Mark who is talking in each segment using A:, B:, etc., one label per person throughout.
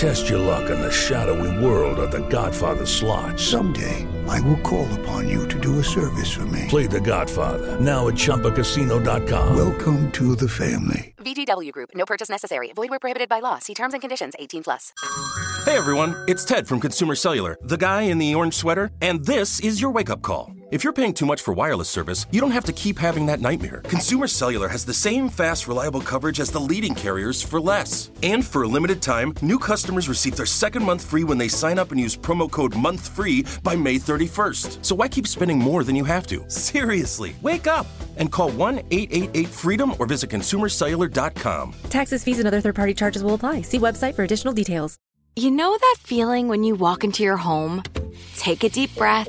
A: Test your luck in the shadowy world of The Godfather slot.
B: Someday, I will call upon you to do a service for me.
A: Play The Godfather now at ChumbaCasino.com.
B: Welcome to the family.
C: VGW Group. No purchase necessary. Void where prohibited by law. See terms and conditions. 18 plus.
D: Hey everyone, it's Ted from Consumer Cellular, the guy in the orange sweater, and this is your wake-up call. If you're paying too much for wireless service, you don't have to keep having that nightmare. Consumer Cellular has the same fast, reliable coverage as the leading carriers for less. And for a limited time, new customers receive their second month free when they sign up and use promo code MONTHFREE by May 31st. So why keep spending more than you have to? Seriously, wake up and call 1-888-FREEDOM or visit consumercellular.com.
E: Taxes, fees, and other third-party charges will apply. See website for additional details.
F: You know that feeling when you walk into your home, take a deep breath,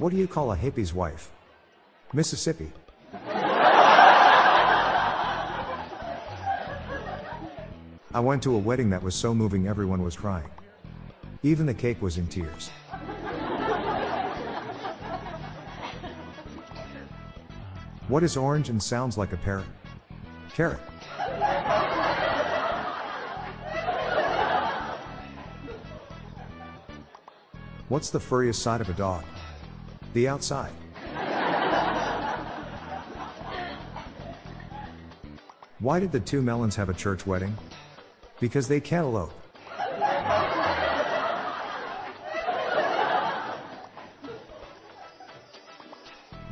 G: What do you call a hippie's wife? Mississippi. I went to a wedding that was so moving everyone was crying. Even the cake was in tears. What is orange and sounds like a parrot? Carrot. What's the furriest side of a dog? The outside. Why did the two melons have a church wedding? Because they cantaloupe.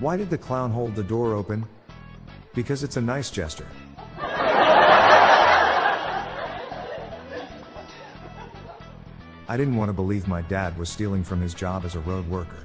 G: Why did the clown hold the door open? Because it's a nice gesture. I didn't want to believe my dad was stealing from his job as a road worker.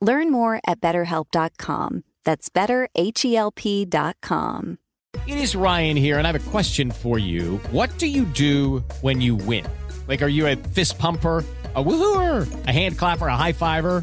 H: Learn more at betterhelp.com. That's betterhelp.com.
I: It is Ryan here, and I have a question for you. What do you do when you win? Like, are you a fist pumper? A woohooer, a hand clapper, a high fiver.